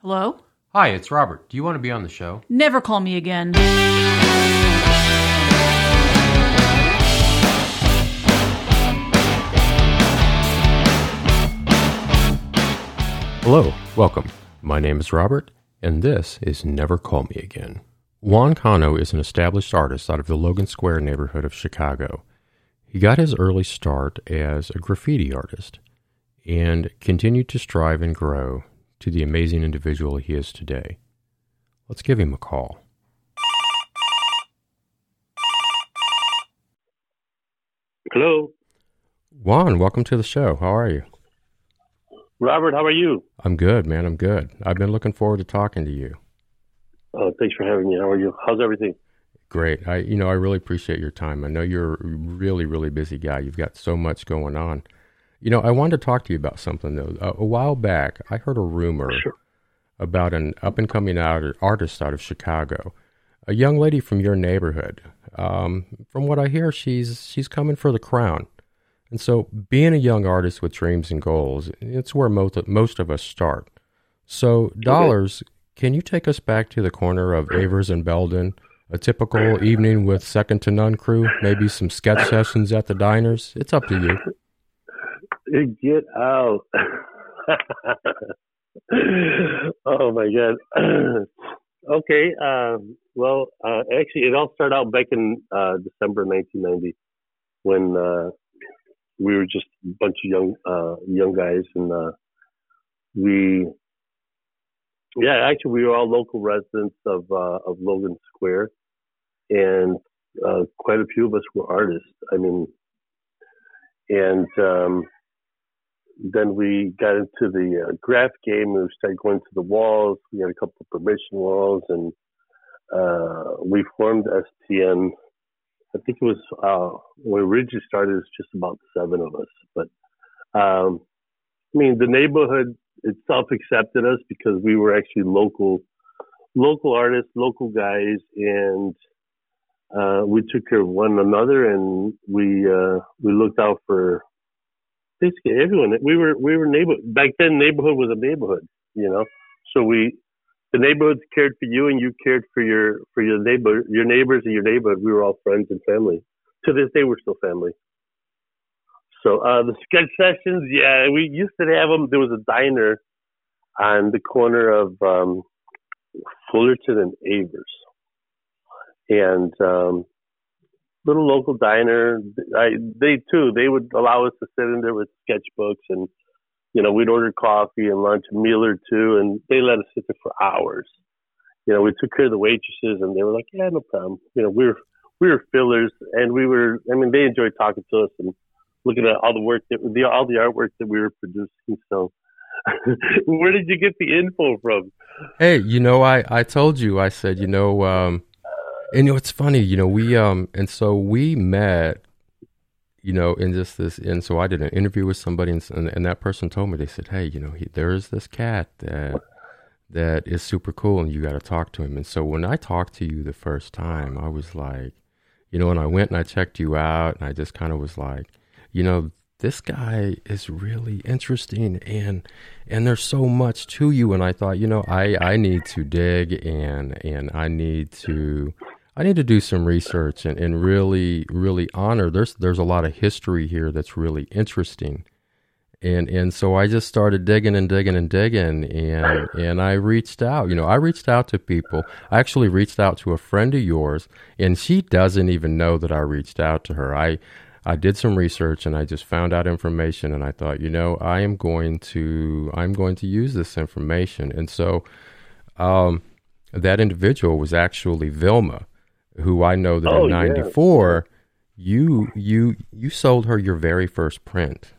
Hello? Hi, it's Robert. Do you want to be on the show? Never call me again. Hello, welcome. My name is Robert, and this is Never Call Me Again. Juan Cano is an established artist out of the Logan Square neighborhood of Chicago. He got his early start as a graffiti artist and continued to strive and grow to the amazing individual he is today. Let's give him a call. Hello, Juan, welcome to the show. How are you? Robert. How are you? I'm good, man. I'm good. I've been looking forward to talking to you. Uh, thanks for having me. How are you? How's everything? Great. I you know, I really appreciate your time. I know you're a really really busy guy. You've got so much going on. You know, I wanted to talk to you about something though. A, a while back, I heard a rumor Sure. about an up and coming artist out of Chicago, a young lady from your neighborhood. Um, from what I hear, she's she's coming for the crown. And so, being a young artist with dreams and goals, it's where most of, most of us start. So, dollars, can you take us back to the corner of Avers and Belden? A typical evening with second to none crew, maybe some sketch sessions at the diners. It's up to you. Get out. oh my God. okay. Um, well, uh, actually, it all started out back in uh, December 1990 when uh, we were just a bunch of young uh, young guys, and uh, we, yeah, actually, we were all local residents of uh, of Logan Square, and uh, quite a few of us were artists. I mean, and um, then we got into the uh, graph game. We started going to the walls. We had a couple of permission walls, and uh, we formed STN. I think it was uh, when originally started. It was just about seven of us, but um, I mean, the neighborhood itself accepted us because we were actually local, local artists, local guys, and uh, we took care of one another, and we uh, we looked out for basically everyone. We were we were neighbor back then. Neighborhood was a neighborhood, you know. So we the neighborhoods cared for you, and you cared for your for your neighbor, your neighbors, and your neighborhood. We were all friends and family. To this day, we're still family. So uh, the sketch sessions, yeah, we used to have them. There was a diner on the corner of um, Fullerton and Avers, and um, little local diner. I, they too, they would allow us to sit in there with sketchbooks and, you know, we'd order coffee and lunch, a meal or two, and they let us sit there for hours. You know, we took care of the waitresses and they were like, yeah, no problem. You know, we were, we were fillers and we were, I mean, they enjoyed talking to us and looking at all the work that, the, all the artwork that we were producing. So, where did you get the info from? Hey, you know, I, I told you, I said, you know, um, and you know, it's funny, you know, we, um, and so we met, you know, in just this, and so I did an interview with somebody and, and, that person told me, they said, Hey, you know, he, there is this cat that, that is super cool and you got to talk to him. And so when I talked to you the first time, I was like, you know, and I went and I checked you out and I just kind of was like, you know, this guy is really interesting and and there's so much to you and I thought, you know, I I need to dig and and I need to I need to do some research and, and really really honor there's there's a lot of history here that's really interesting. And and so I just started digging and digging and digging and and I reached out. You know, I reached out to people. I actually reached out to a friend of yours and she doesn't even know that I reached out to her. I I did some research and I just found out information and I thought, you know, I am going to I'm going to use this information. And so um, that individual was actually Vilma, who I know that Oh, in yeah. '94 you you you sold her your very first print.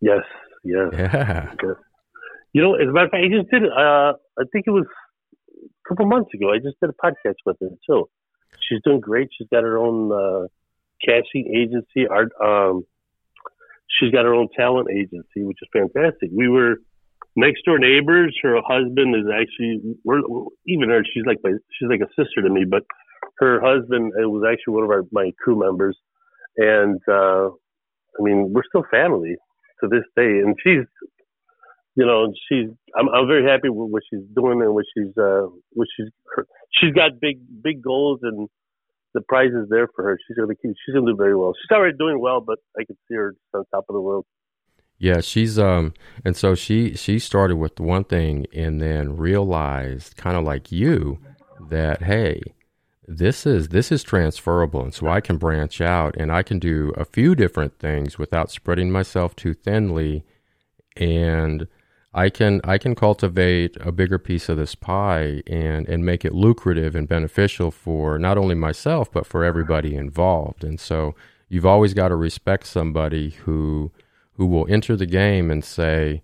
Yes, yes. Yeah. You know, as a matter of fact, I just did. Uh, I think it was a couple months ago. I just did a podcast with her too. She's doing great. She's got her own uh, casting agency. Art. Um, she's got her own talent agency, which is fantastic. We were next door neighbors. Her husband is actually. We're even her. She's like my. She's like a sister to me. But her husband it was actually one of our my crew members, and uh, I mean we're still family to this day. And she's you know, she's I'm I'm very happy with what she's doing and what she's uh what she's her, she's got big big goals and the prize is there for her. She's gonna keep she's gonna do very well. She's already doing well, but I can see her on top of the world. Yeah, she's um and so she she started with one thing and then realized kind of like you that hey, this is this is transferable and so I can branch out and I can do a few different things without spreading myself too thinly and I can I can cultivate a bigger piece of this pie and and make it lucrative and beneficial for not only myself but for everybody involved. And so you've always got to respect somebody who who will enter the game and say,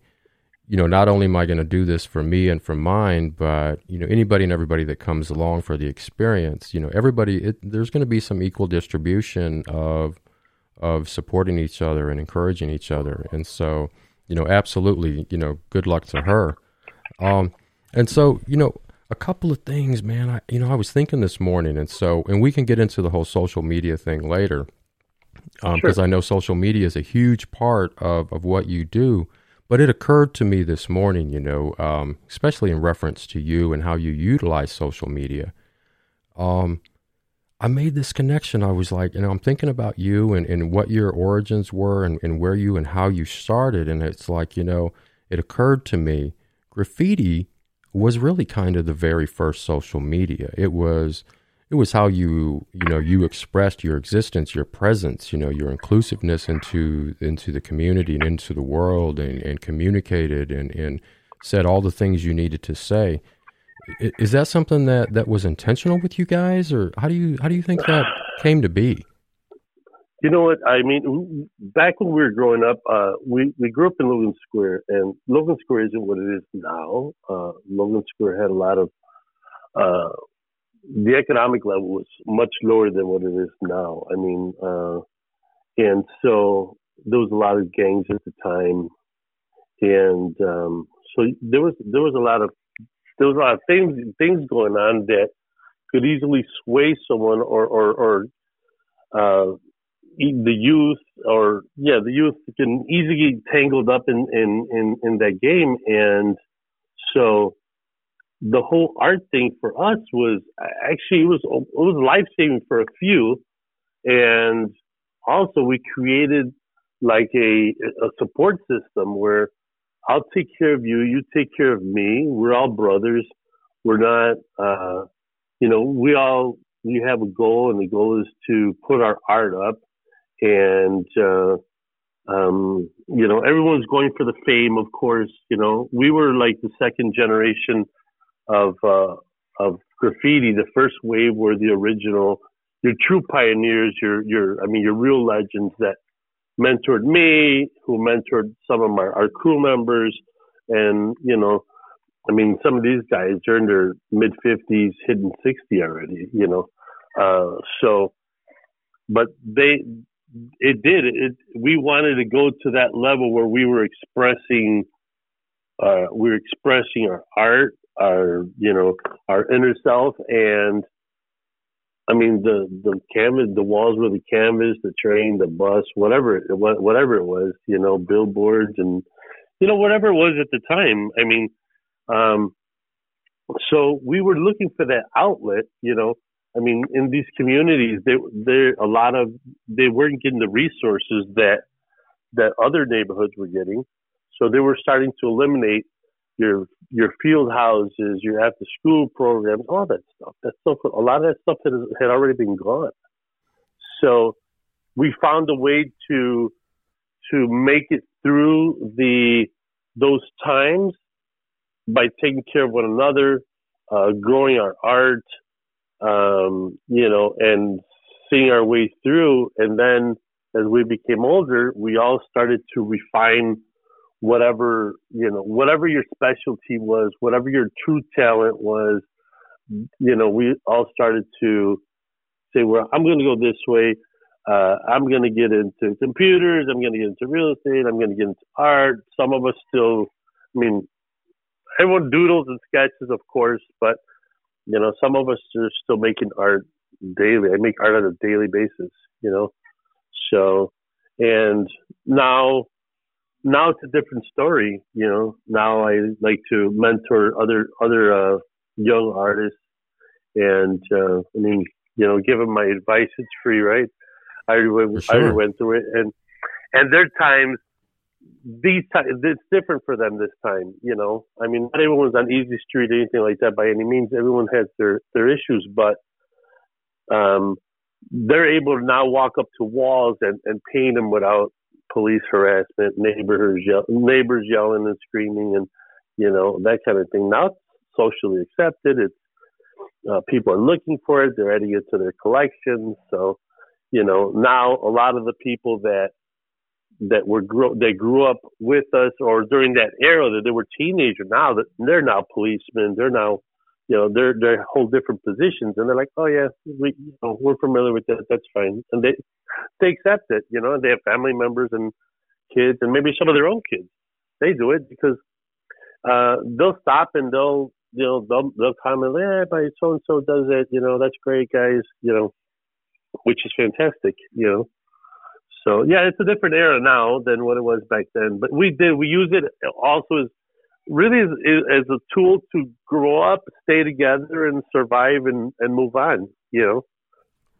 you know, not only am I going to do this for me and for mine, but you know, anybody and everybody that comes along for the experience, you know, everybody, it, there's going to be some equal distribution of of supporting each other and encouraging each other. And so, you know, absolutely, you know, good luck to her. Um, and so, you know, a couple of things, man. I, you know, I was thinking this morning, and so, and we can get into the whole social media thing later, because um, sure. I know social media is a huge part of of what you do. But it occurred to me this morning, you know, um, especially in reference to you and how you utilize social media. Um, I made this connection. I was like, you know, I'm thinking about you and, and what your origins were and, and where you and how you started. And it's like, you know, it occurred to me graffiti was really kind of the very first social media. It was it was how you you know you expressed your existence, your presence, you know, your inclusiveness into into the community and into the world and, and communicated and, and said all the things you needed to say is that something that that was intentional with you guys, or how do you how do you think that came to be? You know what? I mean, back when we were growing up, uh, we we grew up in Logan Square, and Logan Square isn't what it is now. Uh, Logan Square had a lot of uh, the economic level was much lower than what it is now. I mean, uh, and so there was a lot of gangs at the time, and um, so there was there was a lot of there was a lot of things things going on that could easily sway someone or or, or uh, the youth or yeah the youth can easily get tangled up in in in, in that game and so the whole art thing for us was actually it was it was life saving for a few and also we created like a a support system where I'll take care of you. You take care of me. We're all brothers. We're not, uh, you know, we all, we have a goal and the goal is to put our art up and, uh, um, you know, everyone's going for the fame, of course, you know, we were like the second generation of, uh, of graffiti. The first wave were the original, your true pioneers, your, your, I mean, your real legends that mentored me, who mentored some of my our crew members, and you know, I mean, some of these guys are in their mid fifties, hitting sixty already. You know, uh, so, but they, it did. It we wanted to go to that level where we were expressing, uh, we were expressing our art, our you know, our inner self, and I mean, the the canvas, the walls were the canvas, the train, the bus, whatever, whatever it was, you know, billboards and you know whatever it was at the time. I mean, um, so we were looking for that outlet, you know. I mean, in these communities, they there a lot of they weren't getting the resources that that other neighborhoods were getting, so they were starting to eliminate your your field houses, your after school programs, all that stuff. That stuff, a lot of that stuff had, had already been gone. So we found a way to to make it through the those times by taking care of one another, uh, growing our art, um, you know, and seeing our way through. And then as we became older, we all started to refine whatever you know whatever your specialty was whatever your true talent was you know we all started to say well i'm going to go this way. Uh, i'm going to get into computers. I'm going to get into real estate. I'm going to get into art. Some of us still i mean everyone doodles and sketches of course but you know some of us are still making art daily. I make art on a daily basis you know? So and now now it's a different story. You know, now I like to mentor other other uh, young artists, and uh, I mean, you know, give them my advice. It's free, right? I went, sure. I went through it, and and there times these times it's different for them this time. You know, I mean, not everyone's on easy street or anything like that by any means. Everyone has their their issues, but um, they're able to now walk up to walls and, and paint them without police harassment, neighbors yell, neighbors yelling and screaming, and you know that kind of thing. Now it's socially accepted. It's uh, people are looking for it. They're adding it to their collections. So you know now a lot of the people that that were grow they grew up with us or during that era that they were teenagers now that they're now policemen. They're now you know, they're they're whole different positions, and they're like, oh yeah, we you know, we're familiar with that. That's fine, and they they accept it. You know, they have family members and kids, and maybe some of their own kids. They do it because uh, they'll stop and they'll you know they'll they'll comment, yeah, but so and so does it. You know, that's great, guys. You know, which is fantastic. You know. So yeah, it's a different era now than what it was back then. But we did we use it also as really as, as a tool to grow up, stay together, and survive and, and move on. You know,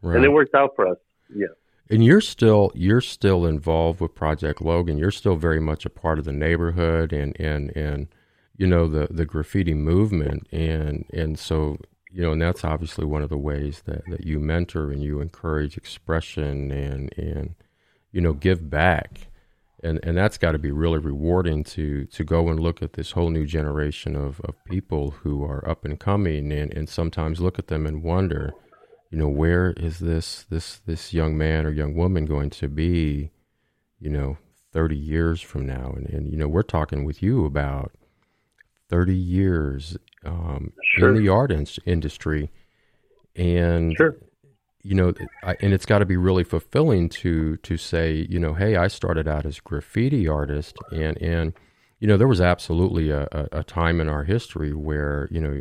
right. and it worked out for us. Yeah. And you're still you're still involved with Project Logan. You're still very much a part of the neighborhood and and and you know the the graffiti movement and and so you know and that's obviously one of the ways that that you mentor and you encourage expression and and you know give back and and that's got to be really rewarding to to go and look at this whole new generation of, of people who are up and coming and, and sometimes look at them and wonder you know where is this this this young man or young woman going to be you know 30 years from now? And, and you know we're talking with you about 30 years um, sure. in the art in- industry. And sure you know, I, and it's got to be really fulfilling to to say, you know, hey, I started out as a graffiti artist, and and you know, there was absolutely a, a, a time in our history where you know,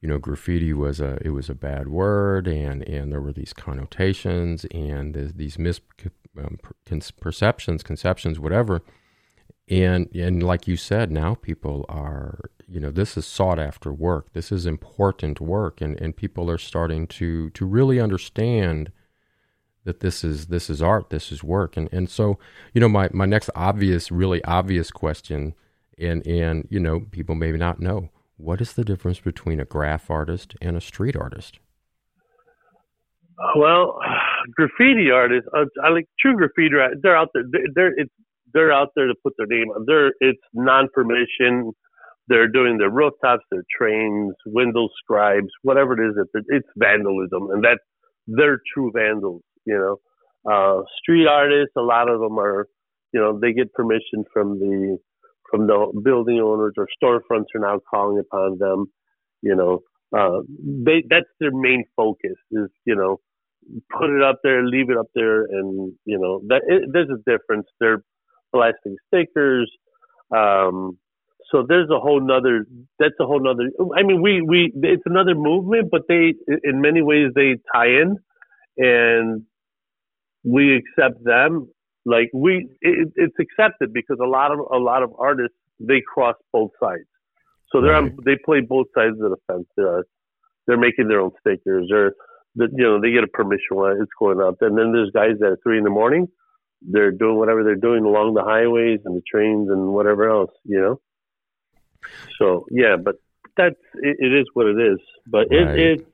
you know, graffiti was a it was a bad word, and and there were these connotations and these misperceptions, um, conceptions, whatever. And and like you said, now people are you know this is sought after work. This is important work and, and people are starting to to really understand that this is this is art this is work. And and so you know my my next obvious really obvious question and and you know people may not know what is the difference between a graph artist and a street artist? Well graffiti artists uh, i like true graffiti they're out there they're, they're it's they're out there to put their name on they're it's non-permission they're doing their rooftops, their trains, window scribes, whatever it is. It's vandalism, and that's they're true vandals. You know, uh, street artists. A lot of them are, you know, they get permission from the from the building owners or storefronts are now calling upon them. You know, uh, they that's their main focus is you know put it up there, leave it up there, and you know that it, there's a difference. They're blasting stickers. Um, so there's a whole nother that's a whole nother i mean we we it's another movement but they in many ways they tie in and we accept them. Like we it, it's accepted because a lot of a lot of artists they cross both sides. So they're right. on, they play both sides of the fence. They're they're making their own stickers. They're you know they get a permission when it's going up. And then there's guys that at three in the morning they're doing whatever they're doing along the highways and the trains and whatever else you know so yeah, but that's it, it is what it is. But right. it, it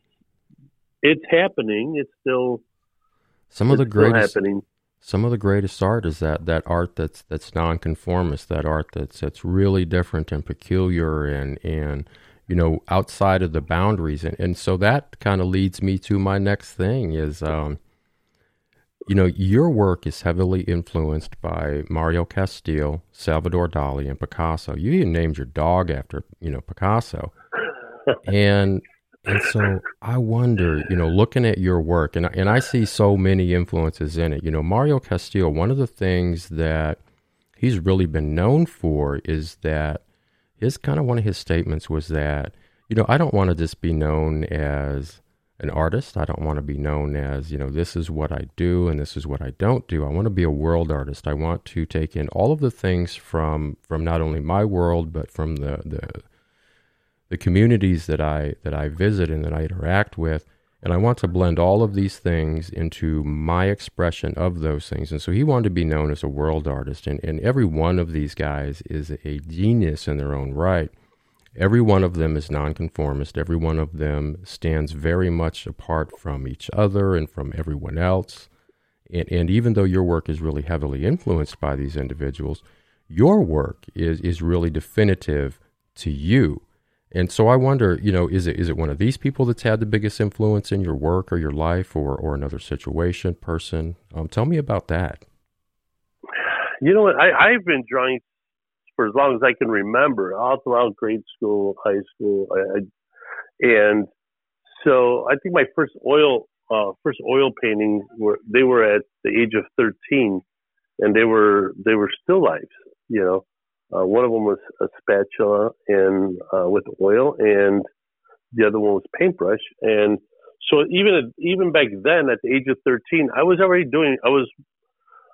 it's happening. It's still some of the greatest happening. Some of the greatest art is that that art that's that's nonconformist, that art that's that's really different and peculiar and and you know outside of the boundaries and and so that kind of leads me to my next thing is um you know, your work is heavily influenced by Mario Castillo, Salvador Dali, and Picasso. You even named your dog after, you know, Picasso. and and so I wonder, you know, looking at your work, and and I see so many influences in it. You know, Mario Castillo. One of the things that he's really been known for is that his kind of one of his statements was that, you know, I don't want to just be known as an artist. I don't want to be known as, you know, this is what I do and this is what I don't do. I want to be a world artist. I want to take in all of the things from from not only my world but from the the the communities that I that I visit and that I interact with and I want to blend all of these things into my expression of those things. And so he wanted to be known as a world artist and, and every one of these guys is a genius in their own right. Every one of them is nonconformist. Every one of them stands very much apart from each other and from everyone else. And, and even though your work is really heavily influenced by these individuals, your work is, is really definitive to you. And so I wonder, you know, is it is it one of these people that's had the biggest influence in your work or your life or, or another situation, person? Um, tell me about that. You know what? I, I've been drawing for as long as I can remember, all throughout grade school, high school, I, and so I think my first oil uh, first oil paintings were they were at the age of 13, and they were they were still lifes. You know, uh, one of them was a spatula and uh, with oil, and the other one was paintbrush. And so even even back then, at the age of 13, I was already doing I was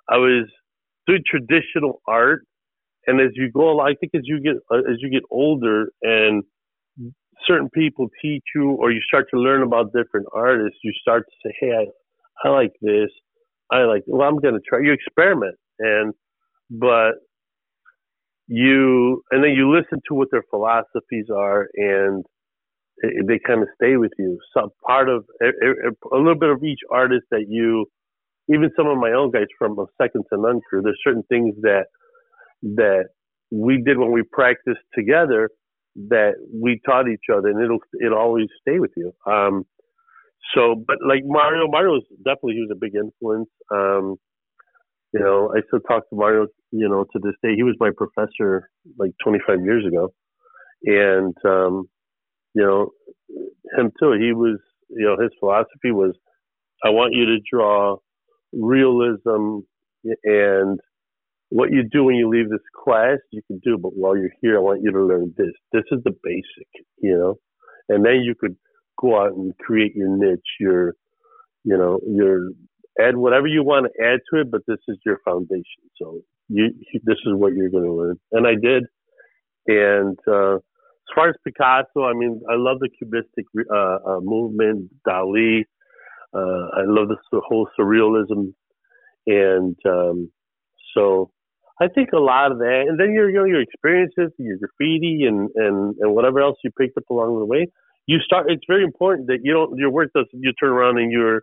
I was doing traditional art and as you go along, I think as you get uh, as you get older and certain people teach you or you start to learn about different artists, you start to say, "Hey, I, I like this. I like. Well, I'm going to try." You experiment, and but you and then you listen to what their philosophies are, and they kind of stay with you. Some part of a little bit of each artist that you, even some of my own guys from Second to None crew. There's certain things that that we did when we practiced together that we taught each other and it'll it'll always stay with you. Um so but like Mario Mario was definitely he was a big influence. Um you know, I still talk to Mario, you know, to this day. He was my professor like 25 years ago. And um you know, him too, he was, you know, his philosophy was I want you to draw realism and what you do when you leave this class, you can do, but while you're here, I want you to learn this. This is the basic, you know, and then you could go out and create your niche, your, you know, your add whatever you want to add to it, but this is your foundation. So you, this is what you're going to learn, and I did. And uh, as far as Picasso, I mean, I love the Cubistic uh, uh, movement, Dali. Uh, I love the whole surrealism, and um, so I think a lot of that, and then your you know your experiences, your graffiti, and and and whatever else you picked up along the way. You start. It's very important that you don't your work doesn't. You turn around and you're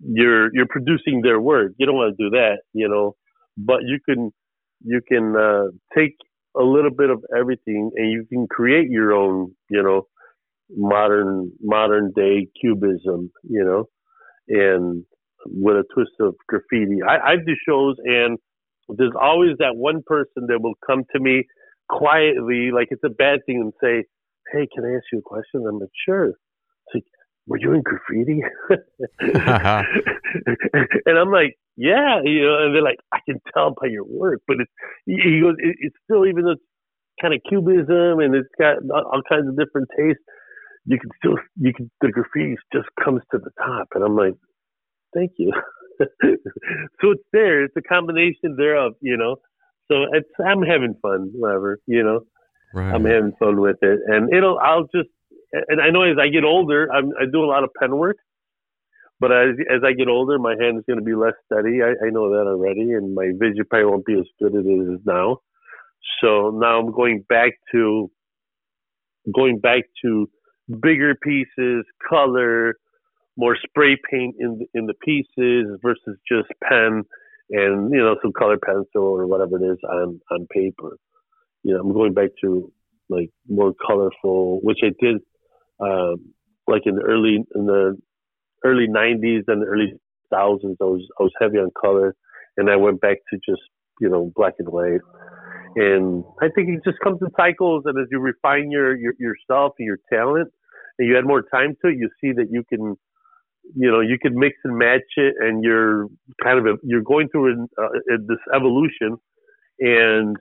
you're you're producing their work. You don't want to do that, you know. But you can you can uh, take a little bit of everything and you can create your own, you know, modern modern day cubism, you know, and with a twist of graffiti. I, I do shows and there's always that one person that will come to me quietly, like it's a bad thing, and say, "Hey, can I ask you a question?" I'm like, "Sure." It's like, "Were you in graffiti?" and I'm like, "Yeah," you know, and they're like, "I can tell by your work," but it's he goes, "It's still even though it's kind of cubism and it's got all kinds of different tastes." You can still, you can, the graffiti just comes to the top. And I'm like, thank you. so it's there. It's a combination thereof, you know. So it's I'm having fun, whatever, you know. Right. I'm having fun with it, and it'll. I'll just, and I know as I get older, I'm I do a lot of pen work, but as as I get older, my hand is going to be less steady. I, I know that already, and my vision probably won't be as good as it is now. So now I'm going back to going back to bigger pieces, color, more spray paint in the, in the pieces versus just pen and you know some color pencil or whatever it is on on paper. You know, I'm going back to like more colorful, which I did um, like in the early in the early '90s and the early thousands. I was I was heavy on color, and I went back to just you know black and white. And I think it just comes in cycles, and as you refine your, your yourself and your talent, and you add more time to it, you see that you can you know you can mix and match it and you're kind of a, you're going through an, uh, this evolution and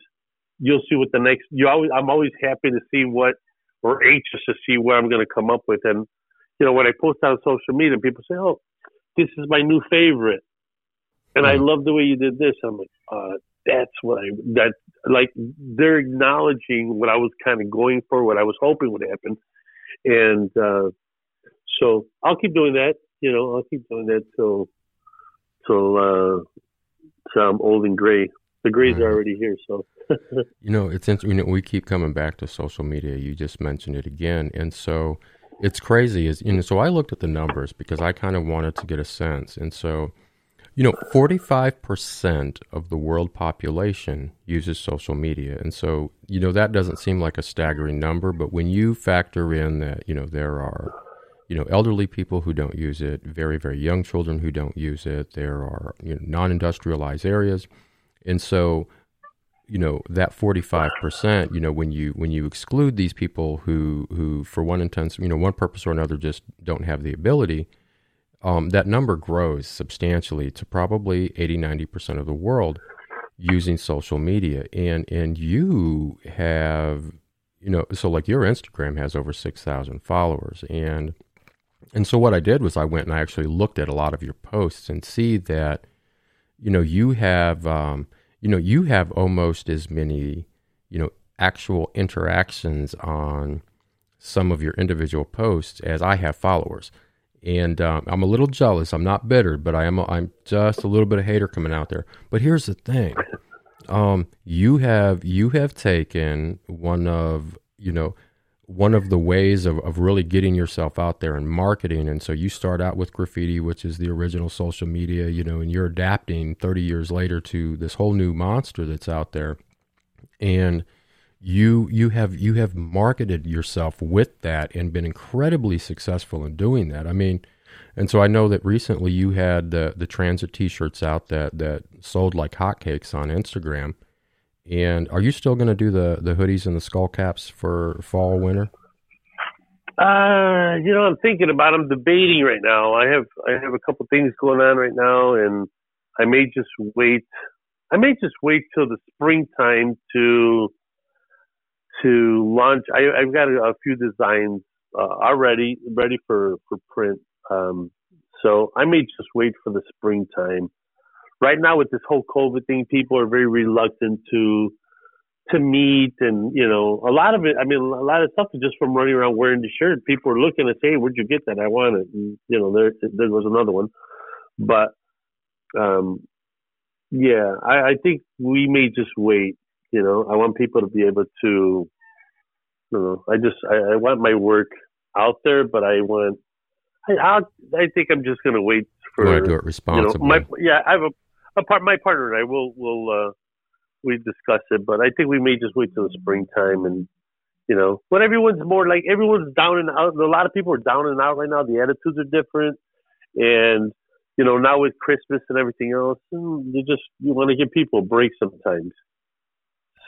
you'll see what the next you always i'm always happy to see what or anxious to see what i'm going to come up with and you know, when I post on social media, people say, "Oh, this is my new favorite," and I love the way you did this. I'm like, uh, that's what I that like they're acknowledging what I was kind of going for, what I was hoping would happen, and uh, so I'll keep doing that. You know, I'll keep doing that till till uh, till I'm old and gray. The grays are already here, so. you know, it's interesting. You know, we keep coming back to social media. You just mentioned it again, and so it's crazy. Is you know, so I looked at the numbers because I kind of wanted to get a sense, and so you know, 45% of the world population uses social media. And so, you know, that doesn't seem like a staggering number, but when you factor in that, you know, there are, you know, elderly people who don't use it, very, very young children who don't use it, there are, you know, non industrialized areas. And so, you know, that 45%, you know, when you when you exclude these people who who for one intense, you know, one purpose or another just don't have the ability, um, that number grows substantially to probably 80, 90% of the world using social media. And, and you have, you know, so like your Instagram has over 6,000 followers. And, and so what I did was I went and I actually looked at a lot of your posts and see that, you know, you have, um, you know, you have almost as many, you know, actual interactions on some of your individual posts as I have followers and um, I'm a little jealous. I'm not bitter, but I am. A, I'm just a little bit of hater coming out there. But here's the thing: um, you have you have taken one of you know one of the ways of, of really getting yourself out there and marketing. And so you start out with graffiti, which is the original social media, you know, and you're adapting 30 years later to this whole new monster that's out there. And you you have you have marketed yourself with that and been incredibly successful in doing that. I mean, and so I know that recently you had the the transit T-shirts out that that sold like hotcakes on Instagram. And are you still going to do the the hoodies and the skull caps for fall winter? Uh, you know, I'm thinking about. I'm debating right now. I have I have a couple things going on right now, and I may just wait. I may just wait till the springtime to to launch. I, have got a, a, few designs uh, already ready for for print. Um, so I may just wait for the springtime. Right now, with this whole COVID thing, people are very reluctant to to meet, and you know, a lot of it. I mean, a lot of stuff is just from running around wearing the shirt. People are looking and say, "Hey, where'd you get that? I want it." And, you know, there there was another one, but um, yeah, I, I think we may just wait you know, I want people to be able to, you know, I just I, I want my work out there, but I want I i I think I'm just gonna wait for you do it responsibly. You know, my, yeah, I have a part. My partner and I will will uh, we discuss it, but I think we may just wait till the springtime and you know when everyone's more like everyone's down and out. A lot of people are down and out right now. The attitudes are different, and you know now with Christmas and everything else, you just you want to give people a break sometimes.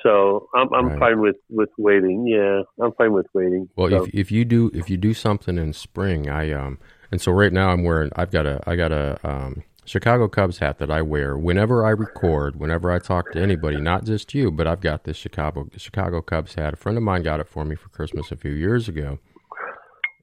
So I'm I'm right. fine with with waiting. Yeah, I'm fine with waiting. Well, so. if if you do if you do something in spring, I um and so right now I'm wearing I've got a I got a um Chicago Cubs hat that I wear whenever I record, whenever I talk to anybody, not just you, but I've got this Chicago Chicago Cubs hat. A friend of mine got it for me for Christmas a few years ago,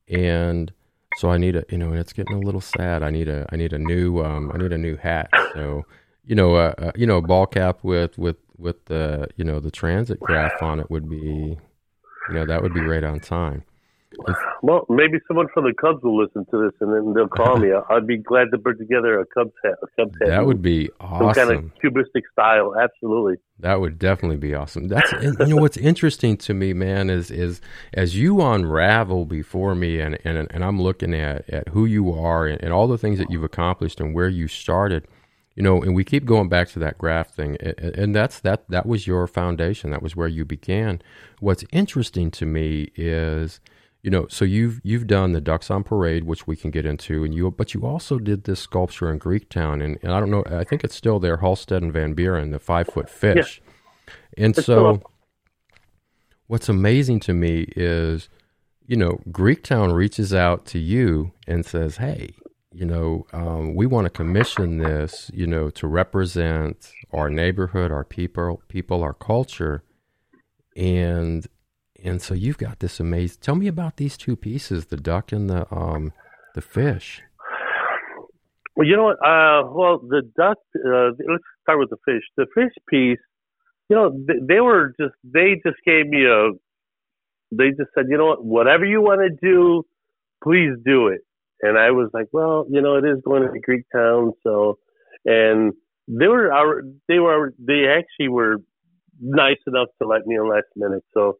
and so I need a you know, and it's getting a little sad. I need a I need a new um I need a new hat. So you know, uh, uh you know, a ball cap with with with the you know the transit graph on it would be, you know, that would be right on time. Well, maybe someone from the Cubs will listen to this and then they'll call me. I'd be glad to put together a Cubs hat. A Cubs hat. That would be awesome. Some kind of cubistic style, absolutely. That would definitely be awesome. That's you know what's interesting to me, man, is is as you unravel before me, and and and I'm looking at at who you are and, and all the things that you've accomplished and where you started you know, and we keep going back to that graph thing, and that's that that was your foundation. That was where you began. What's interesting to me is, you know, so you've you've done the Ducks on Parade, which we can get into, and you but you also did this sculpture in Greektown, and, and I don't know, I think it's still there, Halsted and Van Buren, the five foot fish, yeah. and it's so. What's amazing to me is, you know, Greektown reaches out to you and says, "Hey, you know, um, we want to commission this, you know, to represent our neighborhood, our people, people, our culture, and and so you've got this amazing. Tell me about these two pieces: the duck and the um the fish. Well, you know what? Uh, well, the duck. Uh, let's start with the fish. The fish piece. You know, they, they were just. They just gave me a. They just said, you know what? Whatever you want to do, please do it. And I was like, well, you know, it is going to the Greek town, so. And they were. They were. They actually were nice enough to let me in last minute. So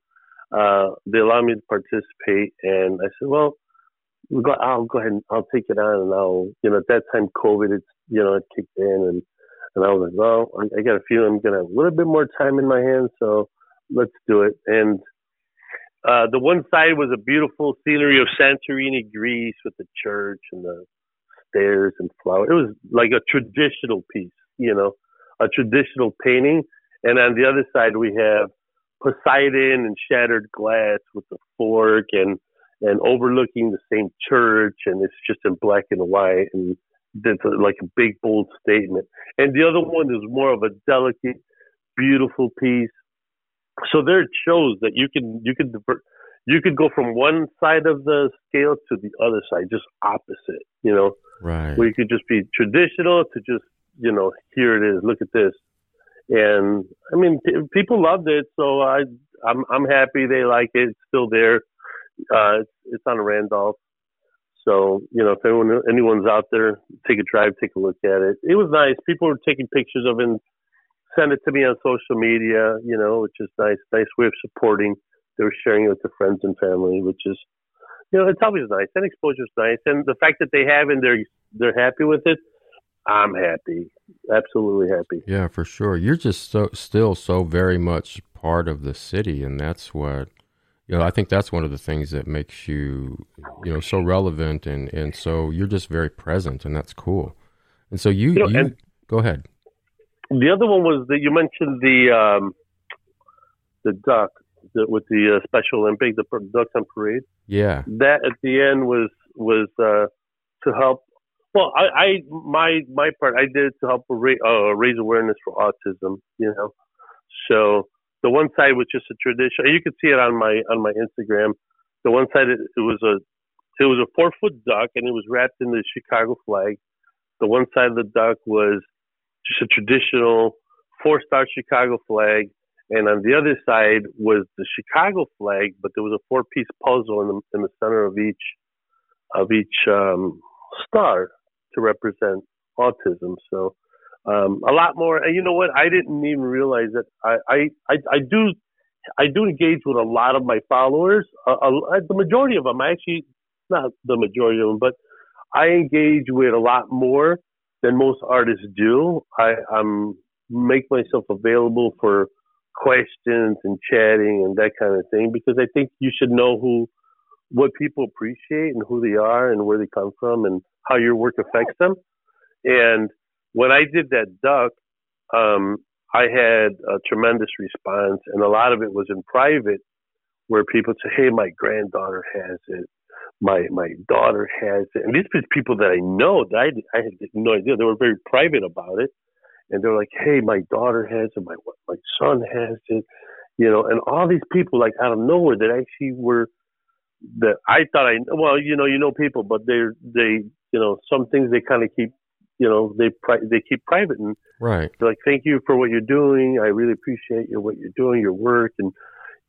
uh, they allowed me to participate, and I said, well, I'll go ahead and I'll take it on, and I'll, you know, at that time COVID, it's, you know, it kicked in, and and I was like, well, I, I got a feeling I'm gonna have a little bit more time in my hands, so let's do it. And uh, the one side was a beautiful scenery of Santorini, Greece, with the church and the stairs and flowers. It was like a traditional piece, you know, a traditional painting. And on the other side, we have Poseidon and shattered glass with the fork and and overlooking the same church, and it's just in black and white, and it's like a big bold statement. And the other one is more of a delicate, beautiful piece. So there it shows that you can you can divert you could go from one side of the scale to the other side, just opposite. You know, right? Where you could just be traditional to just you know here it is, look at this. And I mean, p- people loved it, so I I'm I'm happy they like it. It's still there. Uh, it's, on Randolph. So, you know, if anyone, anyone's out there, take a drive, take a look at it. It was nice. People were taking pictures of it and send it to me on social media, you know, which is nice. Nice way of supporting. They were sharing it with their friends and family, which is, you know, it's always nice. And exposure is nice. And the fact that they have and they're, they're happy with it, I'm happy. Absolutely happy. Yeah, for sure. You're just so still so very much part of the city and that's what you know, I think that's one of the things that makes you, you know, so relevant and, and so you're just very present and that's cool. And so you, you, know, you go ahead. The other one was that you mentioned the, um, the duck the, with the uh, Special Olympic, the ducks on parade. Yeah. That at the end was, was, uh, to help. Well, I, I, my, my part, I did to help raise, uh, raise awareness for autism, you know, so, the one side was just a tradition. You could see it on my on my Instagram. The one side it, it was a it was a four foot duck and it was wrapped in the Chicago flag. The one side of the duck was just a traditional four star Chicago flag, and on the other side was the Chicago flag, but there was a four piece puzzle in the in the center of each of each um, star to represent autism. So um, a lot more. And you know what? I didn't even realize that I, I, I, I do I do engage with a lot of my followers. Uh, uh, the majority of them, I actually, not the majority of them, but I engage with a lot more than most artists do. I I'm make myself available for questions and chatting and that kind of thing because I think you should know who what people appreciate and who they are and where they come from and how your work affects them. And when I did that duck, um, I had a tremendous response, and a lot of it was in private, where people say, "Hey, my granddaughter has it, my my daughter has it," and these are people that I know that I I had no idea. They were very private about it, and they were like, "Hey, my daughter has it, my my son has it," you know, and all these people like out of nowhere that actually were that I thought I well, you know, you know people, but they're they you know some things they kind of keep you know they pri- they keep private and right. like thank you for what you're doing. I really appreciate you what you're doing your work and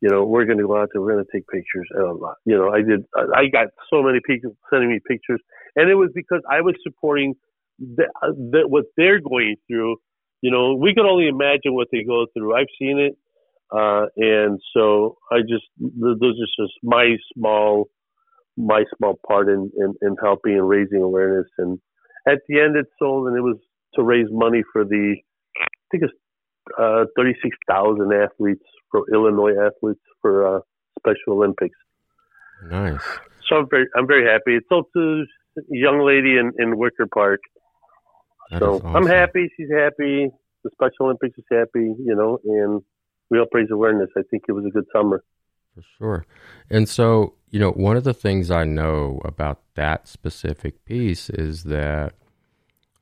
you know we're going to go out there we're going to take pictures and you know i did i got so many people sending me pictures and it was because i was supporting the, the, what they're going through. You know we can only imagine what they go through. I've seen it uh and so i just those are just my small my small part in, in, in helping and raising awareness and at the end, it sold, and it was to raise money for the, I think it's uh, 36,000 athletes for Illinois athletes for uh, Special Olympics. Nice. So I'm very, I'm very happy. It's sold to a young lady in, in Wicker Park. That so awesome. I'm happy. She's happy. The Special Olympics is happy, you know, and we help raise awareness. I think it was a good summer. For sure. And so, you know, one of the things I know about that specific piece is that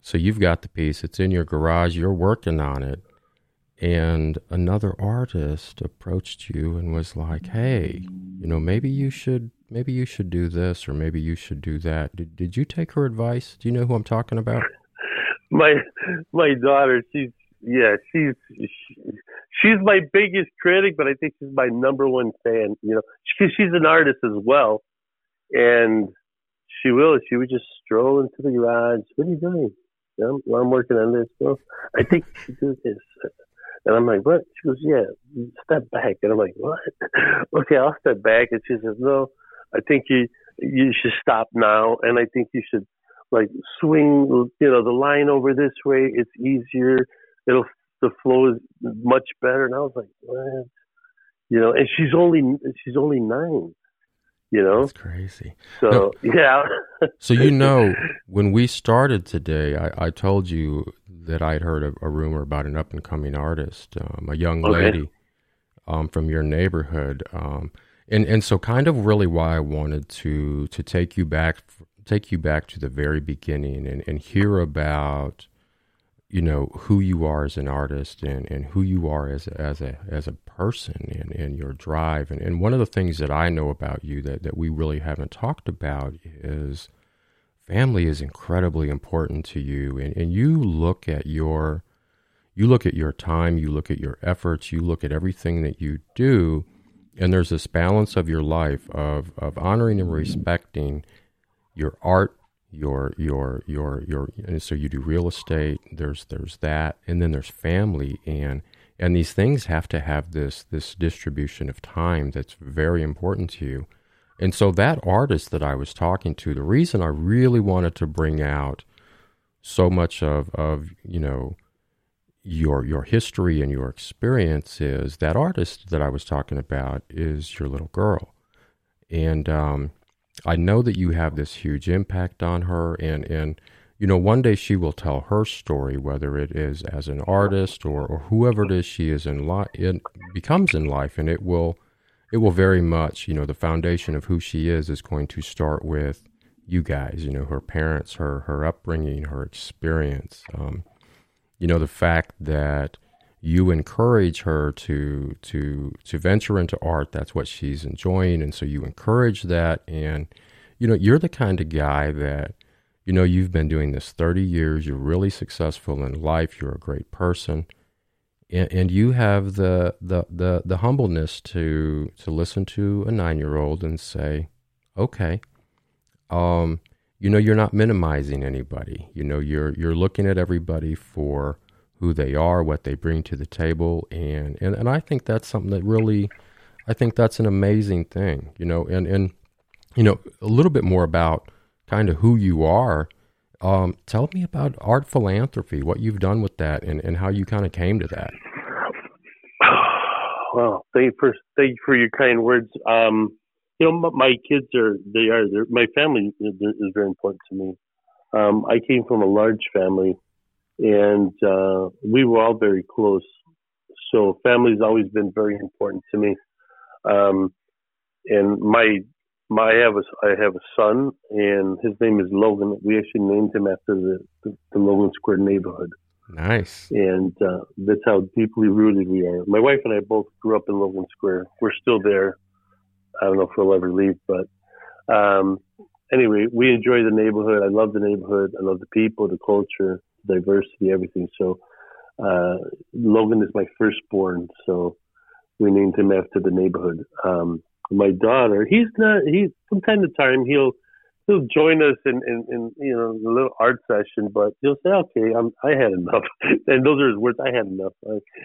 so you've got the piece, it's in your garage, you're working on it. and another artist approached you and was like, "Hey, you know, maybe you should maybe you should do this or maybe you should do that." Did did you take her advice? Do you know who I'm talking about? my my daughter, she's yeah, she's she's my biggest critic, but I think she's my number one fan. You know, she, she's an artist as well, and she will. She would just stroll into the garage. What are you doing? Yeah, well, I'm working on this. Well, I think you should do this. And I'm like, what? She goes, yeah, step back. And I'm like, what? okay, I'll step back. And she says, no, I think you you should stop now. And I think you should like swing, you know, the line over this way. It's easier. It'll the flow is much better. And I was like, what? You know, and she's only she's only nine. You know, that's crazy. So no, yeah. so you know, when we started today, I, I told you that I'd heard a, a rumor about an up and coming artist, um, a young okay. lady um, from your neighborhood, um, and and so kind of really why I wanted to to take you back take you back to the very beginning and, and hear about you know who you are as an artist and, and who you are as a, as a as a person and, and your drive. And, and one of the things that I know about you that, that we really haven't talked about is family is incredibly important to you. And, and you look at your you look at your time you look at your efforts you look at everything that you do and there's this balance of your life of, of honoring and respecting your art your your your your and so you do real estate there's there's that and then there's family and and these things have to have this this distribution of time that's very important to you and so that artist that I was talking to, the reason I really wanted to bring out so much of, of you know, your your history and your experience is that artist that I was talking about is your little girl. And um, I know that you have this huge impact on her and, and you know, one day she will tell her story, whether it is as an artist or, or whoever it is she is in life, it becomes in life, and it will it will very much, you know, the foundation of who she is is going to start with you guys, you know, her parents, her her upbringing, her experience. Um, you know, the fact that you encourage her to to to venture into art. That's what she's enjoying, and so you encourage that. And you know, you're the kind of guy that you know you've been doing this 30 years. You're really successful in life. You're a great person and, and you have the, the, the, the humbleness to to listen to a nine year old and say, okay, um, you know, you're not minimizing anybody. You know, you're you're looking at everybody for who they are, what they bring to the table, and and, and I think that's something that really, I think that's an amazing thing. You know, and and you know a little bit more about kind of who you are um, tell me about art philanthropy, what you've done with that, and, and how you kind of came to that. Well, thank you for thank you for your kind words. Um, you know, my kids are they are my family is, is, very important to me. Um, I came from a large family, and uh, we were all very close. So family's always been very important to me. Um, and my my, I have a I have a son, and his name is Logan. We actually named him after the the, the Logan Square neighborhood. Nice. And uh, that's how deeply rooted we are. My wife and I both grew up in Logan Square. We're still there. I don't know if we'll ever leave, but um, anyway, we enjoy the neighborhood. I love the neighborhood. I love the people, the culture, diversity, everything. So uh, Logan is my firstborn, so we named him after the neighborhood. Um, my daughter, he's not. He from time to time he'll he'll join us in, in, in you know a little art session, but he'll say, "Okay, I'm, I had enough," and those are his words. I had enough,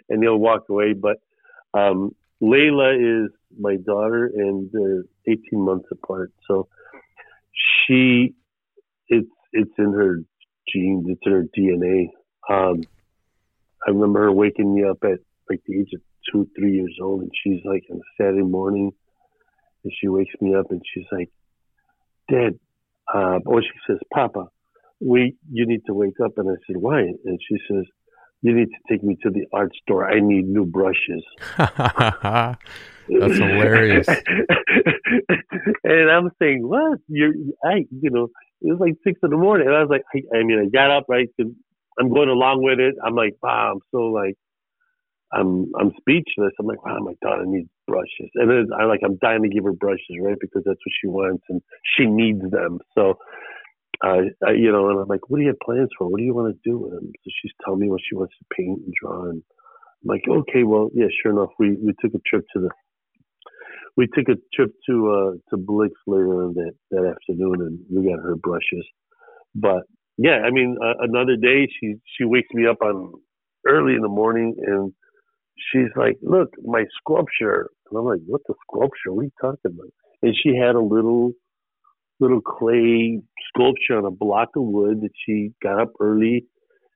and he'll walk away. But um, Layla is my daughter, and they're 18 months apart. So she, it's it's in her genes, it's in her DNA. Um, I remember her waking me up at like the age of two, three years old, and she's like on a Saturday morning and she wakes me up and she's like, Dad, uh, or she says, Papa, we, you need to wake up. And I said, why? And she says, you need to take me to the art store. I need new brushes. That's hilarious. and I'm saying, what? You're, I, you know, it was like six in the morning. And I was like, I, I mean, I got up, right? I'm going along with it. I'm like, wow, I'm so like, I'm I'm speechless. I'm like, wow, my daughter needs brushes, and then I like I'm dying to give her brushes, right? Because that's what she wants and she needs them. So, uh, I, you know, and I'm like, what do you have plans for? What do you want to do with them? So she's telling me what she wants to paint and draw, and I'm like, okay, well, yeah, sure enough, we we took a trip to the we took a trip to uh to Blick's later on that that afternoon, and we got her brushes. But yeah, I mean, uh, another day she she wakes me up on early in the morning and she's like, "Look, my sculpture." And I'm like, "What the sculpture? What are you talking about?" And she had a little little clay sculpture on a block of wood that she got up early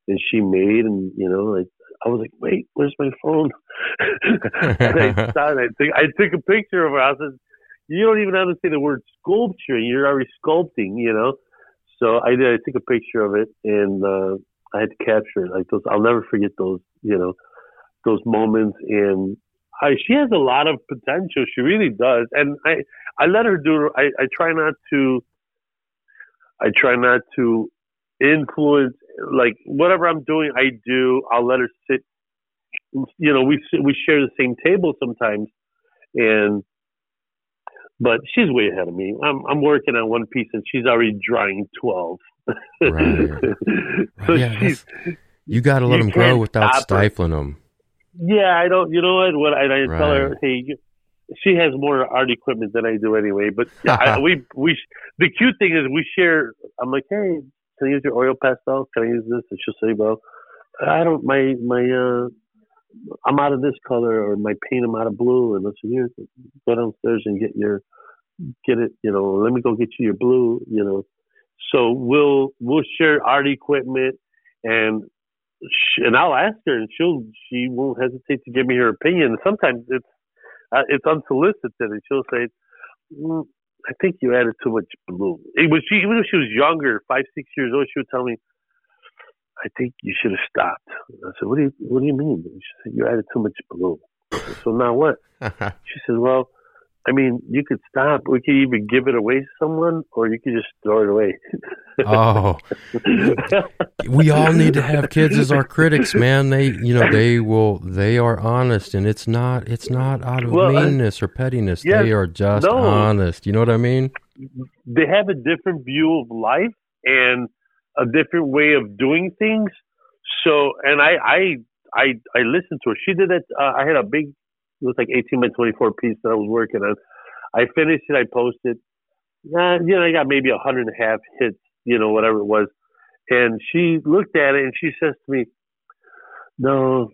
and she made and you know like I was like, wait, where's my phone? and I started. I took, I took a picture of her. I said, you don't even have to say the word sculpture. You're already sculpting, you know. So I did. I took a picture of it, and uh, I had to capture it. Like those, I'll never forget those. You know, those moments. And I, she has a lot of potential. She really does. And I, I let her do. I, I try not to. I try not to influence like whatever I'm doing, I do. I'll let her sit. You know, we we share the same table sometimes, and but she's way ahead of me. I'm I'm working on one piece and she's already drawing twelve. Right. so yeah, she's you got to let them grow without stifling her. them. Yeah, I don't. You know what? What I, I right. tell her, hey, You, she has more art equipment than I do anyway. But yeah, I, we we the cute thing is we share. I'm like, hey, can I use your oil pastel? Can I use this? And she'll say, well, I don't, my, my, uh, I'm out of this color or my paint, I'm out of blue. And I said, here, go downstairs and get your, get it, you know, let me go get you your blue, you know. So we'll, we'll share art equipment and, she, and I'll ask her and she'll, she won't hesitate to give me her opinion. Sometimes it's, uh, it's unsolicited and she'll say, mm, I think you added too much blue. It was she, even if she was younger, five, six years old, she would tell me, I think you should have stopped. I said, What do you what do you mean? She said, You added too much blue. so now what? she said, Well, I mean, you could stop. We could even give it away to someone, or you could just throw it away. oh, we all need to have kids as our critics, man. They, you know, they will. They are honest, and it's not. It's not out of well, meanness or pettiness. Yes, they are just no. honest. You know what I mean? They have a different view of life and a different way of doing things. So, and I, I, I, I listened to her. She did it. Uh, I had a big it was like 18 by 24 piece that I was working on. I finished it. I posted. Uh, you know, I got maybe a hundred and a half hits. You know, whatever it was. And she looked at it and she says to me, "No,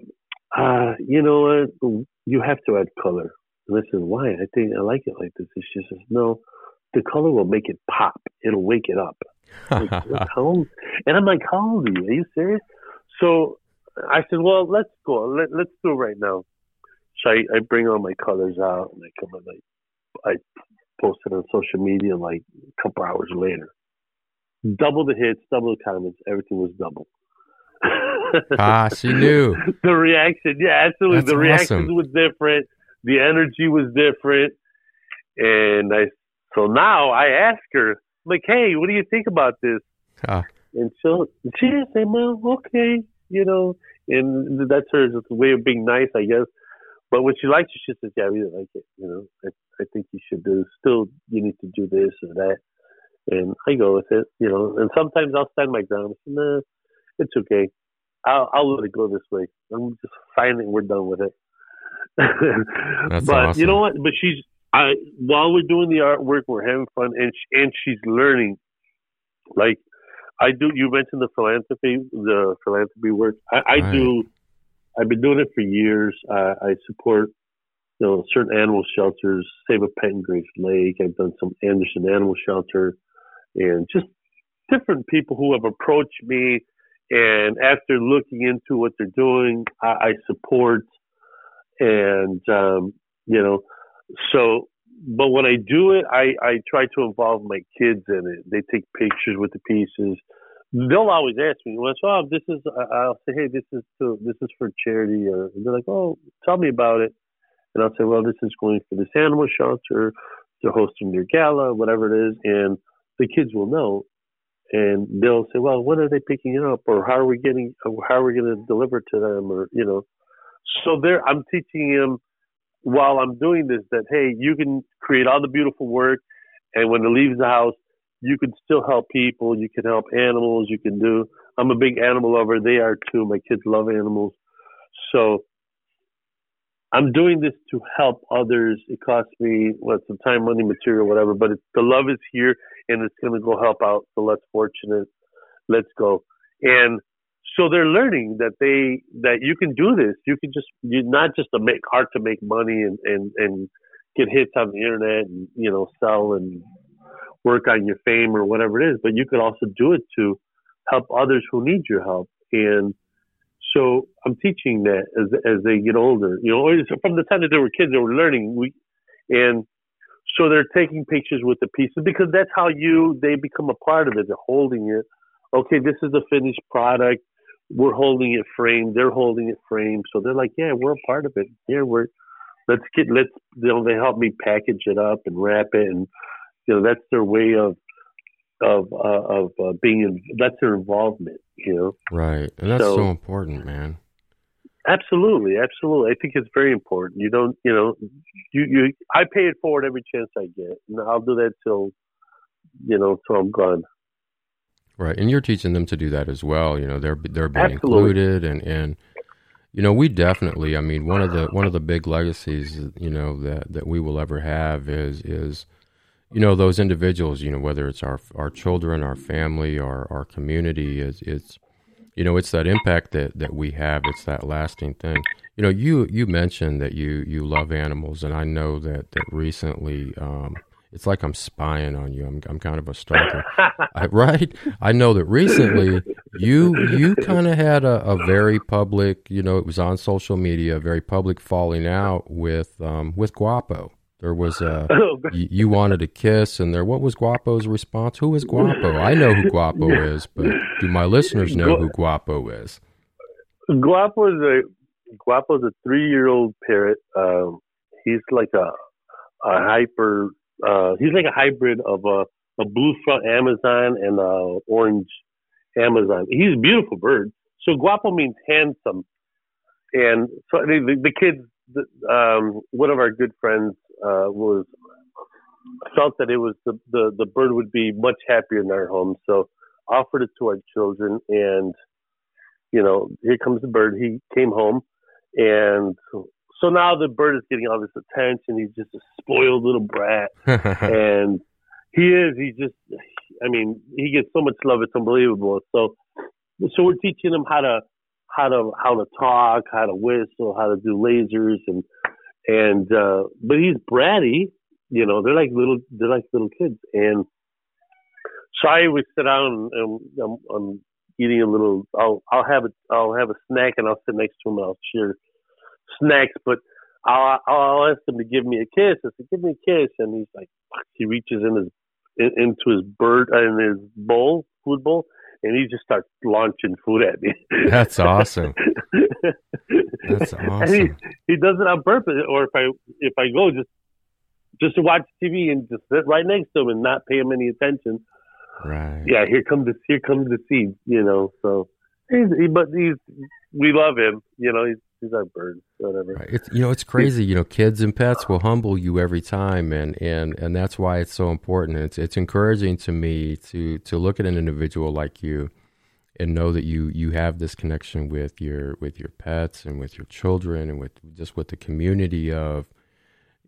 uh, you know what? You have to add color." And I said, "Why? I think I like it like this." And she says, "No, the color will make it pop. It'll wake it up." like, and I'm like, "How old are you? Are you serious?" So I said, "Well, let's go. Let, let's do it right now." So I, I bring all my colors out and I come and I, I post it on social media like a couple hours later. Double the hits, double the comments, everything was double. ah, she knew. the reaction, yeah, absolutely. That's the reaction awesome. was different. The energy was different. And I, so now I ask her, like, hey, what do you think about this? Ah. And she'll, she just say, well, okay, you know, and that's her way of being nice, I guess. But when she likes it, she says, "Yeah, I really like it. You know, I, I think you should do. Still, you need to do this or that." And I go with it. You know, and sometimes I'll stand my ground. Say, nah, it's okay. I'll, I'll let it go this way. I'm just finding we're done with it. but awesome. you know what? But she's I while we're doing the artwork, we're having fun, and she, and she's learning. Like I do. You mentioned the philanthropy, the philanthropy work. I, I right. do I've been doing it for years. Uh, I support you know certain animal shelters, Save a Pet in Grace Lake. I've done some Anderson Animal Shelter, and just different people who have approached me. And after looking into what they're doing, I, I support. And um, you know, so but when I do it, I I try to involve my kids in it. They take pictures with the pieces they'll always ask me, well, so this is, I'll say, hey, this is to, this is for charity, or they're like, oh, tell me about it, and I'll say, well, this is going for this animal shelter, they're hosting their gala, whatever it is, and the kids will know, and they'll say, well, when are they picking it up, or how are we getting, how are we going to deliver to them, or you know, So there, I'm teaching him while I'm doing this that hey, you can create all the beautiful work, and when it leaves the house, you can still help people. You can help animals. You can do. I'm a big animal lover. They are too. My kids love animals. So I'm doing this to help others. It costs me what some time, money, material, whatever. But the love is here, and it's going to go help out the less fortunate. Let's go. And so they're learning that they that you can do this. You can just you not just to make art to make money and and and get hits on the internet and you know sell and work on your fame or whatever it is, but you could also do it to help others who need your help. And so I'm teaching that as as they get older. You know, from the time that they were kids, they were learning. We and so they're taking pictures with the pieces because that's how you they become a part of it. They're holding it. Okay, this is the finished product. We're holding it framed. They're holding it framed. So they're like, yeah, we're a part of it. Here we're let's get let's you know they help me package it up and wrap it and you know that's their way of of uh, of uh, being in, that's their involvement you know? Right. And that's so, so, important man. Absolutely absolutely. I think it's very important. You don't you know you you i pay it forward every chance i get and i'll do that till you know till i'm gone. Right. And you're teaching them to do that as well you know they're they're being absolutely. included and and you know we definitely i mean one of the one of the big legacies you know that that we will ever have is is you know those individuals you know whether it's our our children our family our our community is it's you know it's that impact that that we have. It's that lasting thing. You know you you mentioned that you you love animals and i know that that recently um it's like i'm spying on you. I'm, I'm kind of a stalker. I, right? I know that recently you you kind of had a, a very public you know it was on social media a very public falling out with um with guapo there was a oh, you, you, wanted a kiss, and there. What was Guapo's response? Who is Guapo? I know who Guapo is, but do my listeners know who Guapo is? Guapo is a Guapo is a three-year-old parrot. Um, he's like a a hyper. Uh, he's like a hybrid of a a blue front Amazon and a orange Amazon. He's a beautiful bird. So Guapo means handsome, and so the, the kids. Um, one of our good friends uh, was felt that it was the, the the bird would be much happier in our home, so offered it to our children, and you know, here comes the bird. He came home, and so now the bird is getting all this attention. He's just a spoiled little brat, and he is. He just, I mean, he gets so much love. It's unbelievable. So, so we're teaching him how to how to how to talk, how to whistle, how to do lasers, and and uh, but he's bratty. You know, they're like little they're like little kids. And so I would sit down and I'm, I'm eating a little. I'll I'll have a I'll have a snack and I'll sit next to him and I'll share snacks. But I'll I'll ask him to give me a kiss. I said, "Give me a kiss," and he's like, he reaches in his in, into his bird in his bowl, food bowl, and he just starts launching food at me. That's awesome. That's awesome. And he, he does it on purpose. Or if I if I go just just to watch TV and just sit right next to him and not pay him any attention. Right. Yeah, here comes the here comes the seed. You know, so he's he, but he's we love him. You know, he's he's our bird, whatever. It's you know it's crazy. You know, kids and pets will humble you every time, and and and that's why it's so important. It's it's encouraging to me to to look at an individual like you, and know that you you have this connection with your with your pets and with your children and with just with the community of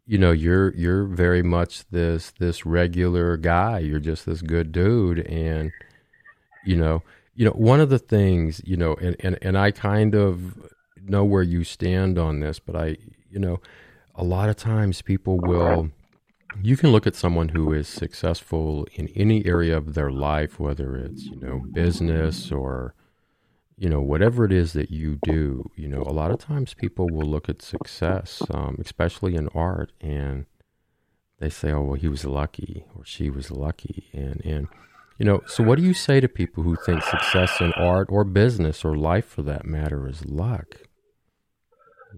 you know you're you're very much this this regular guy you're just this good dude and you know you know one of the things you know and and, and i kind of know where you stand on this, but I, you know, a lot of times people will. You can look at someone who is successful in any area of their life, whether it's you know business or you know whatever it is that you do. You know, a lot of times people will look at success, um, especially in art, and they say, "Oh, well, he was lucky or she was lucky," and and you know, so what do you say to people who think success in art or business or life for that matter is luck?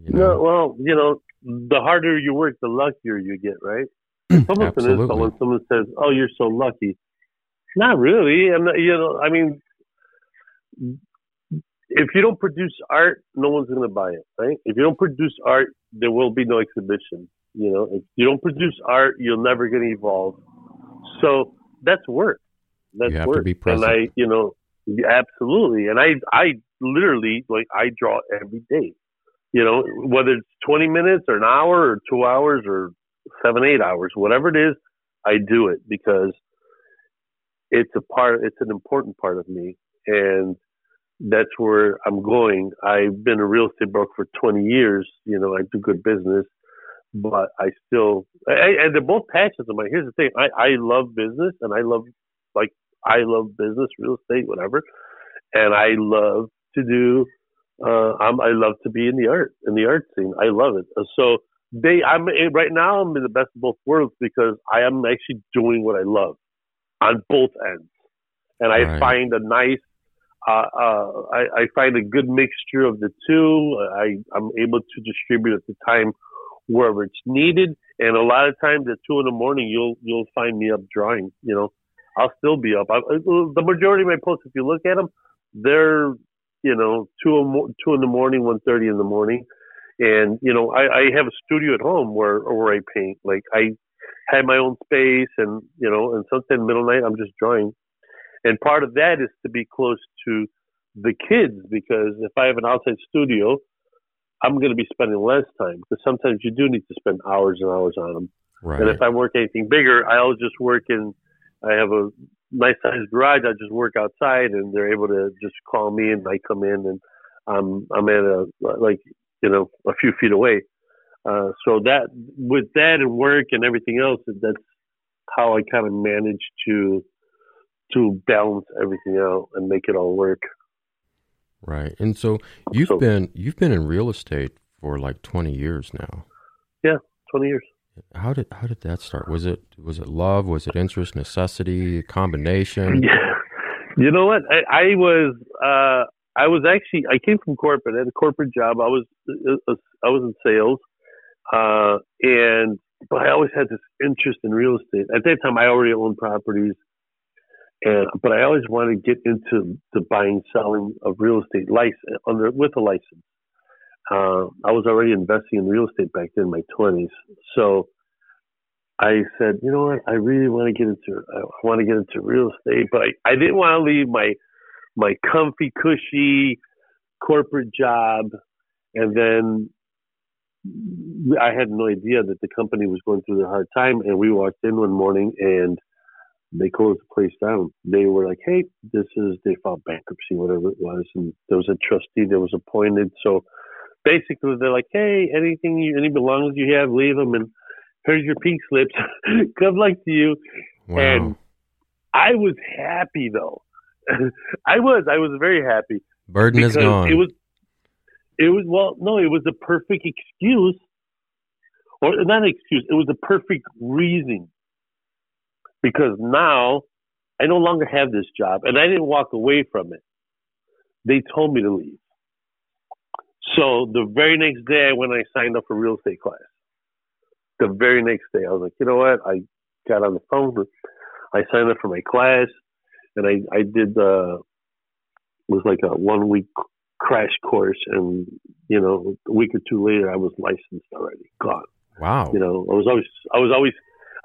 You know? No, well, you know, the harder you work, the luckier you get, right? It's almost an insult when someone says, "Oh, you're so lucky." Not really. I'm not. You know, I mean, if you don't produce art, no one's going to buy it, right? If you don't produce art, there will be no exhibition. You know, if you don't produce art, you're never going to evolve. So that's work. That's you have work. to be present. And I, you know, absolutely. And I, I literally like I draw every day. You know, whether it's 20 minutes or an hour or two hours or seven, eight hours, whatever it is, I do it because it's a part. It's an important part of me, and that's where I'm going. I've been a real estate broker for 20 years. You know, I do good business, but I still, I, and they're both passions of mine. Here's the thing: I, I love business, and I love, like, I love business, real estate, whatever, and I love to do. Uh, I'm, I love to be in the art, in the art scene. I love it. So they, I'm right now. I'm in the best of both worlds because I am actually doing what I love on both ends, and I Right. find a nice. Uh, uh, I, I find a good mixture of the two. I, I'm able to distribute at the time wherever it's needed, and a lot of times at two in the morning, you'll you'll find me up drawing. You know, I'll still be up. I, the majority of my posts, if you look at them, they're you know two two in the morning, one thirty in the morning, and you know I, I have a studio at home where where I paint. Like I have my own space, and you know, and sometimes in the middle night I'm just drawing. And part of that is to be close to the kids because if I have an outside studio, I'm going to be spending less time because sometimes you do need to spend hours and hours on them. right. And if I work anything bigger, I'll just work in. I have a nice sized garage. I just work outside, and they're able to just call me, and I come in, and I'm I'm at a like you know a few feet away. Uh, so that with that and work and everything else, that's how I kind of manage to to balance everything out and make it all work. Right. And so you've So- been you've been in real estate for like 20 years now. Yeah, Twenty years. How did how did that start? Was it was it love? Was it interest, necessity, combination? You know what? I, I was uh, I was actually I came from corporate. I had a corporate job. I was uh, I was in sales, uh, and but I always had this interest in real estate. At that time, I already owned properties, and but I always wanted to get into the buying selling of real estate license under with a license. Uh, I was already investing in real estate back then in my twenties, so I said, you know what, I really want to get into I want to get into real estate, but I, I didn't want to leave my my comfy, cushy corporate job, and then I had no idea that the company was going through a hard time. And we walked in one morning and they closed the place down. They were like, "Hey, this is they filed bankruptcy, whatever it was," and there was a trustee that was appointed. So basically, they're like, "Hey, anything, you, any belongings you have, leave them, and here's your pink slips. Good luck to you." Wow. And I was happy though. I was. I was very happy Burden is gone. it was. It was well, no, it was a perfect excuse, or not an excuse. It was a perfect reason because now I no longer have this job, and I didn't walk away from it. They told me to leave. So the very next day, when I signed up for real estate class, the very next day, I was like, you know what? I got on the phone. I signed up for my class, and I I did uh, was like a one week crash course, and you know, a week or two later, I was licensed already, gone. wow. You know, I was always I was always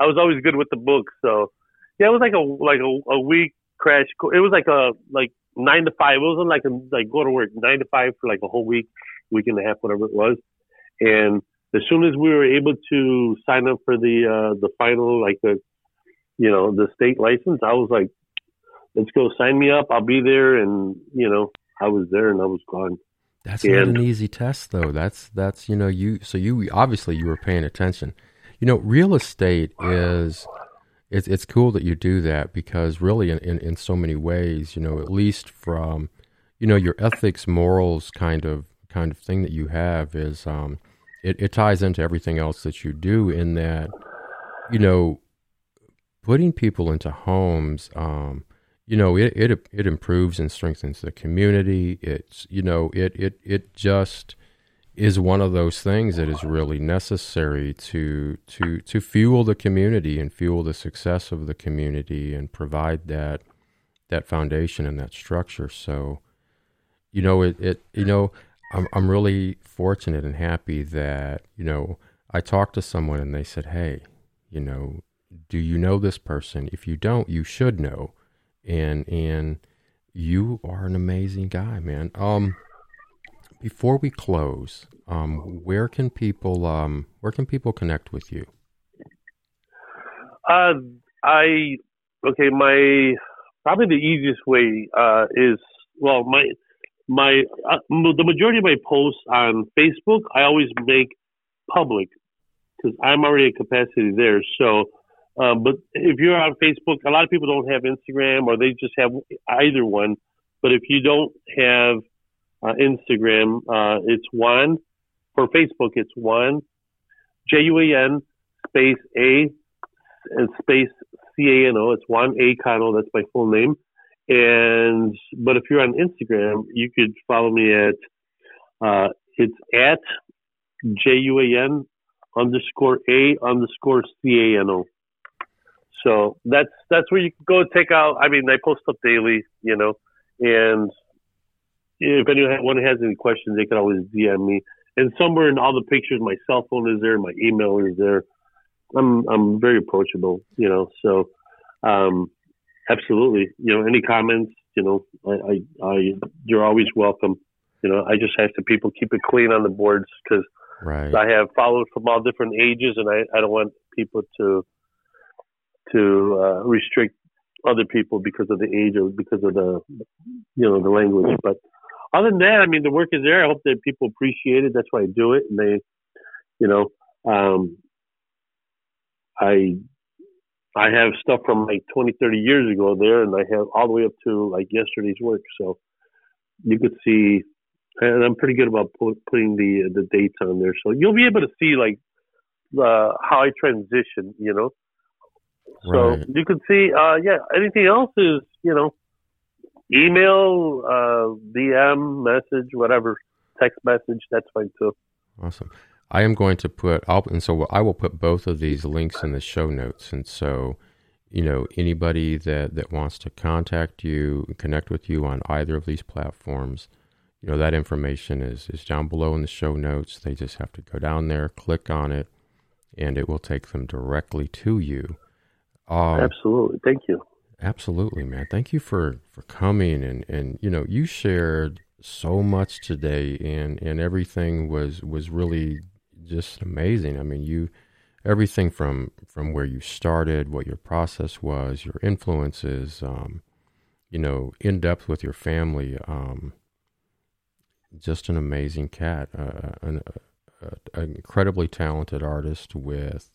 I was always good with the book, so yeah, it was like a like a, a week crash. course. It was like a like nine to five. It wasn't like a like go to work nine to five for like a whole week, week and a half, whatever it was, and as soon as we were able to sign up for the uh the final like the you know the state license i was like let's go sign me up i'll be there and you know i was there and i was gone That's not an easy test, though. That's that's you know you so you obviously you were paying attention. You know, real estate is it's it's cool that you do that because really in, in, in so many ways, you know, at least from you know your ethics, morals kind of kind of thing that you have is um it, it ties into everything else that you do in that you know putting people into homes um you know it, it it improves and strengthens the community. It's you know it it it just is one of those things that is really necessary to to to fuel the community and fuel the success of the community and provide that that foundation and that structure. So you know, it, it you know, I'm I'm really fortunate and happy that you know I talked to someone and they said, hey, you know, do you know this person? If you don't, you should know, and and you are an amazing guy, man. Um, before we close, um, where can people um, where can people connect with you? Uh, I okay. My probably the easiest way uh, is well, my my uh, the majority of my posts on Facebook I always make public because I'm already at capacity there. So, um, but if you're on Facebook, a lot of people don't have Instagram or they just have either one. But if you don't have uh, Instagram, uh, it's Juan. For Facebook, it's Juan J U A N space A and space C A N O. It's Juan A Cano. That's my full name. And but if you're on Instagram, you could follow me at uh, it's at J U A N underscore A underscore C A N O. So that's that's where you can go take out. I mean, I post up daily, you know, and if anyone has any questions, they can always DM me. And somewhere in all the pictures, my cell phone is there, my email is there. I'm I'm very approachable, you know. So, um, absolutely, you know, any comments, you know, I, I, I you're always welcome. You know, I just ask to people keep it clean on the boards because right. I have followers from all different ages, and I, I don't want people to to uh, restrict other people because of the age or because of the you know the language. But other than that, I mean, the work is there. I hope that people appreciate it. That's why I do it, and they, you know, um, I I have stuff from like 20, 30 years ago there, and I have all the way up to like yesterday's work. So you could see, and I'm pretty good about putting the the dates on there. So you'll be able to see like uh, how I transition, you know. So right. you can see, uh, yeah. Anything else is, you know, email, uh, DM, message, whatever, text message. That's fine too. Awesome. I am going to put, I'll, and so I will put both of these links in the show notes. And so, you know, anybody that, that wants to contact you, connect with you on either of these platforms, you know, that information is, is down below in the show notes. They just have to go down there, click on it, and it will take them directly to you. Um, Absolutely. Thank you. Absolutely, man. Thank you for, for coming and, and, you know, you shared so much today and, and everything was, was really just amazing. I mean, you, everything from, from where you started, what your process was, your influences, um, you know, in depth with your family, um, just an amazing cat, uh, an, uh, an incredibly talented artist with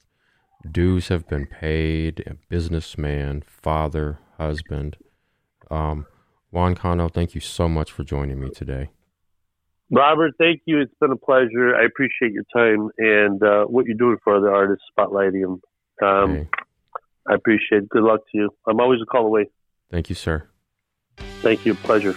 Dues have been paid. A businessman, father, husband. Um, Juan Cano, thank you so much for joining me today. Robert, thank you. It's been a pleasure. I appreciate your time and uh, what you're doing for other artists, spotlighting them. Um, hey. I appreciate it. Good luck to you. I'm always a call away. Thank you, sir. Thank you. Pleasure.